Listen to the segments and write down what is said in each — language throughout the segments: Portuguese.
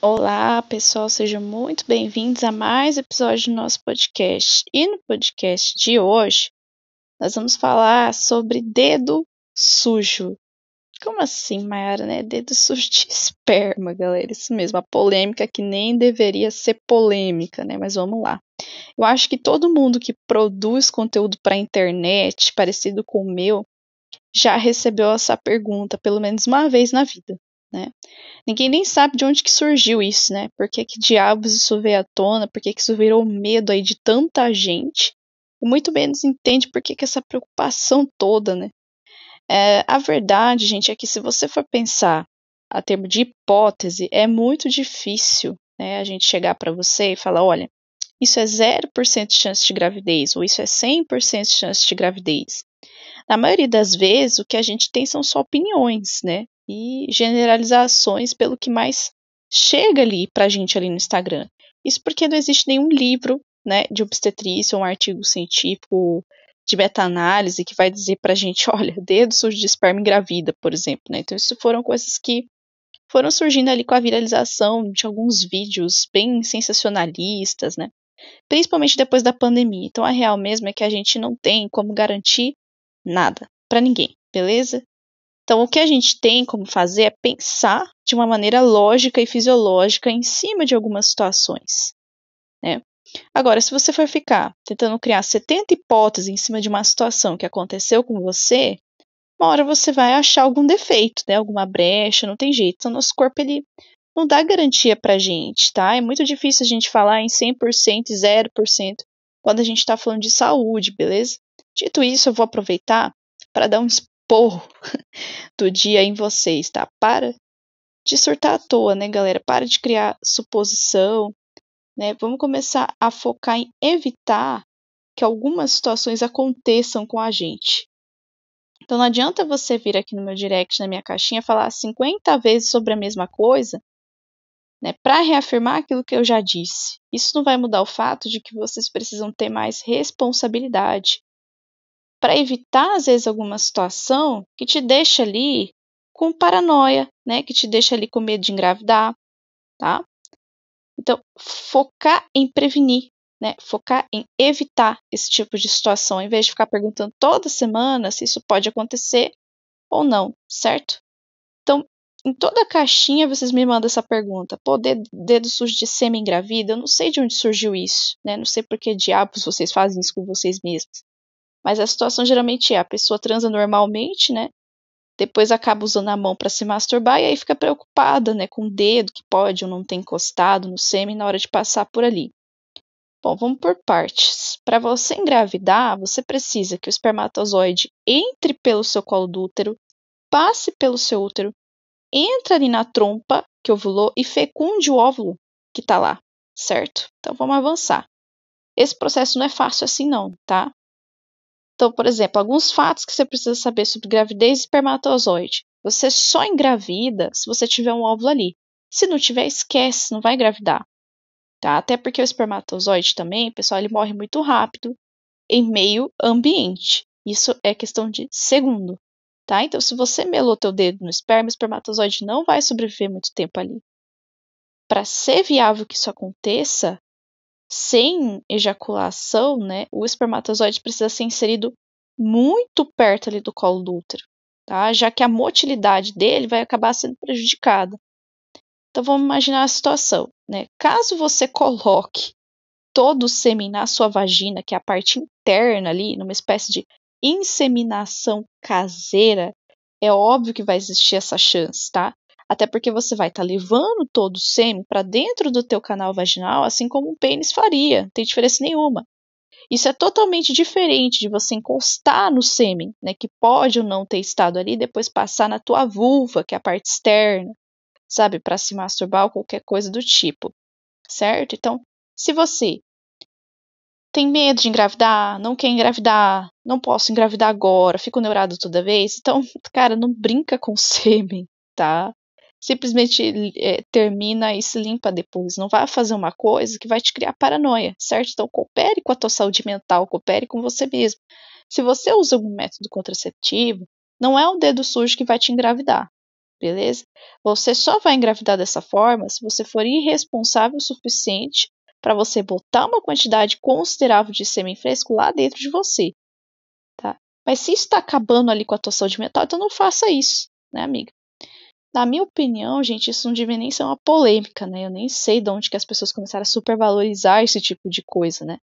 Olá, pessoal, sejam muito bem-vindos a mais episódio do nosso podcast. E no podcast de hoje, nós vamos falar sobre dedo sujo. Como assim, Mayara, né? Dedo sujo de esperma, galera. Isso mesmo, a polêmica que nem deveria ser polêmica, né? Mas vamos lá. Eu acho que todo mundo que produz conteúdo para a internet parecido com o meu já recebeu essa pergunta pelo menos uma vez na vida né? Ninguém nem sabe de onde que surgiu isso, né? Por que, que diabos isso veio à tona? Por que, que isso virou medo aí de tanta gente? E muito menos entende por que, que essa preocupação toda, né? É, a verdade, gente, é que se você for pensar a termo de hipótese, é muito difícil né, a gente chegar para você e falar, olha, isso é 0% de chance de gravidez, ou isso é 100% de chance de gravidez. Na maioria das vezes, o que a gente tem são só opiniões, né? E generalizações pelo que mais chega ali para a gente ali no Instagram. Isso porque não existe nenhum livro né, de obstetrícia ou um artigo científico de meta-análise que vai dizer para a gente, olha, dedo sujo de esperma engravida, por exemplo. Né? Então, isso foram coisas que foram surgindo ali com a viralização de alguns vídeos bem sensacionalistas, né? Principalmente depois da pandemia. Então, a real mesmo é que a gente não tem como garantir nada para ninguém, beleza? Então, o que a gente tem como fazer é pensar de uma maneira lógica e fisiológica em cima de algumas situações. Né? Agora, se você for ficar tentando criar 70 hipóteses em cima de uma situação que aconteceu com você, uma hora você vai achar algum defeito, né? alguma brecha, não tem jeito. Então, nosso corpo ele não dá garantia pra gente, tá? É muito difícil a gente falar em 100% e 0% quando a gente está falando de saúde, beleza? Dito isso, eu vou aproveitar para dar um porro do dia em vocês, tá? Para de surtar à toa, né, galera? Para de criar suposição, né? Vamos começar a focar em evitar que algumas situações aconteçam com a gente. Então não adianta você vir aqui no meu direct, na minha caixinha, falar 50 vezes sobre a mesma coisa, né, para reafirmar aquilo que eu já disse. Isso não vai mudar o fato de que vocês precisam ter mais responsabilidade, para evitar, às vezes, alguma situação que te deixa ali com paranoia, né? Que te deixa ali com medo de engravidar, tá? Então, focar em prevenir, né? Focar em evitar esse tipo de situação, em vez de ficar perguntando toda semana se isso pode acontecer ou não, certo? Então, em toda caixinha vocês me mandam essa pergunta. Pô, dedo, dedo sujo de semi-engravida? Eu não sei de onde surgiu isso, né? Não sei por que diabos vocês fazem isso com vocês mesmos. Mas a situação geralmente é a pessoa transa normalmente, né? Depois acaba usando a mão para se masturbar e aí fica preocupada, né, com o dedo que pode ou não ter encostado no sêmen na hora de passar por ali. Bom, vamos por partes. Para você engravidar, você precisa que o espermatozoide entre pelo seu colo do útero, passe pelo seu útero, entre ali na trompa que ovulou e fecunde o óvulo que está lá, certo? Então vamos avançar. Esse processo não é fácil assim não, tá? Então, por exemplo, alguns fatos que você precisa saber sobre gravidez e espermatozoide. Você só engravida se você tiver um óvulo ali. Se não tiver, esquece, não vai engravidar. Tá? Até porque o espermatozoide também, pessoal, ele morre muito rápido em meio ambiente. Isso é questão de segundo. Tá? Então, se você melou teu dedo no esperma, o espermatozoide não vai sobreviver muito tempo ali. Para ser viável que isso aconteça, sem ejaculação, né, o espermatozoide precisa ser inserido muito perto ali do colo do útero, tá? Já que a motilidade dele vai acabar sendo prejudicada. Então vamos imaginar a situação, né? Caso você coloque todo o sêmen na sua vagina, que é a parte interna ali, numa espécie de inseminação caseira, é óbvio que vai existir essa chance, tá? Até porque você vai estar tá levando todo o sêmen para dentro do teu canal vaginal, assim como um pênis faria, não tem diferença nenhuma. Isso é totalmente diferente de você encostar no sêmen, né, que pode ou não ter estado ali, depois passar na tua vulva, que é a parte externa, sabe, para se masturbar ou qualquer coisa do tipo, certo? Então, se você tem medo de engravidar, não quer engravidar, não posso engravidar agora, fico neurado toda vez, então, cara, não brinca com sêmen, tá? Simplesmente é, termina e se limpa depois. Não vai fazer uma coisa que vai te criar paranoia, certo? Então, coopere com a tua saúde mental, coopere com você mesmo. Se você usa algum método contraceptivo, não é o dedo sujo que vai te engravidar, beleza? Você só vai engravidar dessa forma se você for irresponsável o suficiente para você botar uma quantidade considerável de sêmen fresco lá dentro de você, tá? Mas se está acabando ali com a tua saúde mental, então não faça isso, né, amiga? Na minha opinião, gente, isso não devia nem ser uma polêmica, né? Eu nem sei de onde que as pessoas começaram a supervalorizar esse tipo de coisa, né?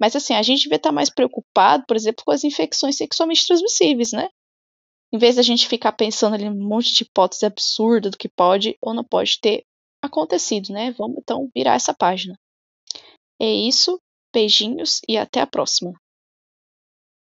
Mas assim, a gente devia estar mais preocupado, por exemplo, com as infecções sexualmente transmissíveis, né? Em vez da gente ficar pensando ali um monte de hipótese absurda do que pode ou não pode ter acontecido, né? Vamos então virar essa página. É isso, beijinhos e até a próxima.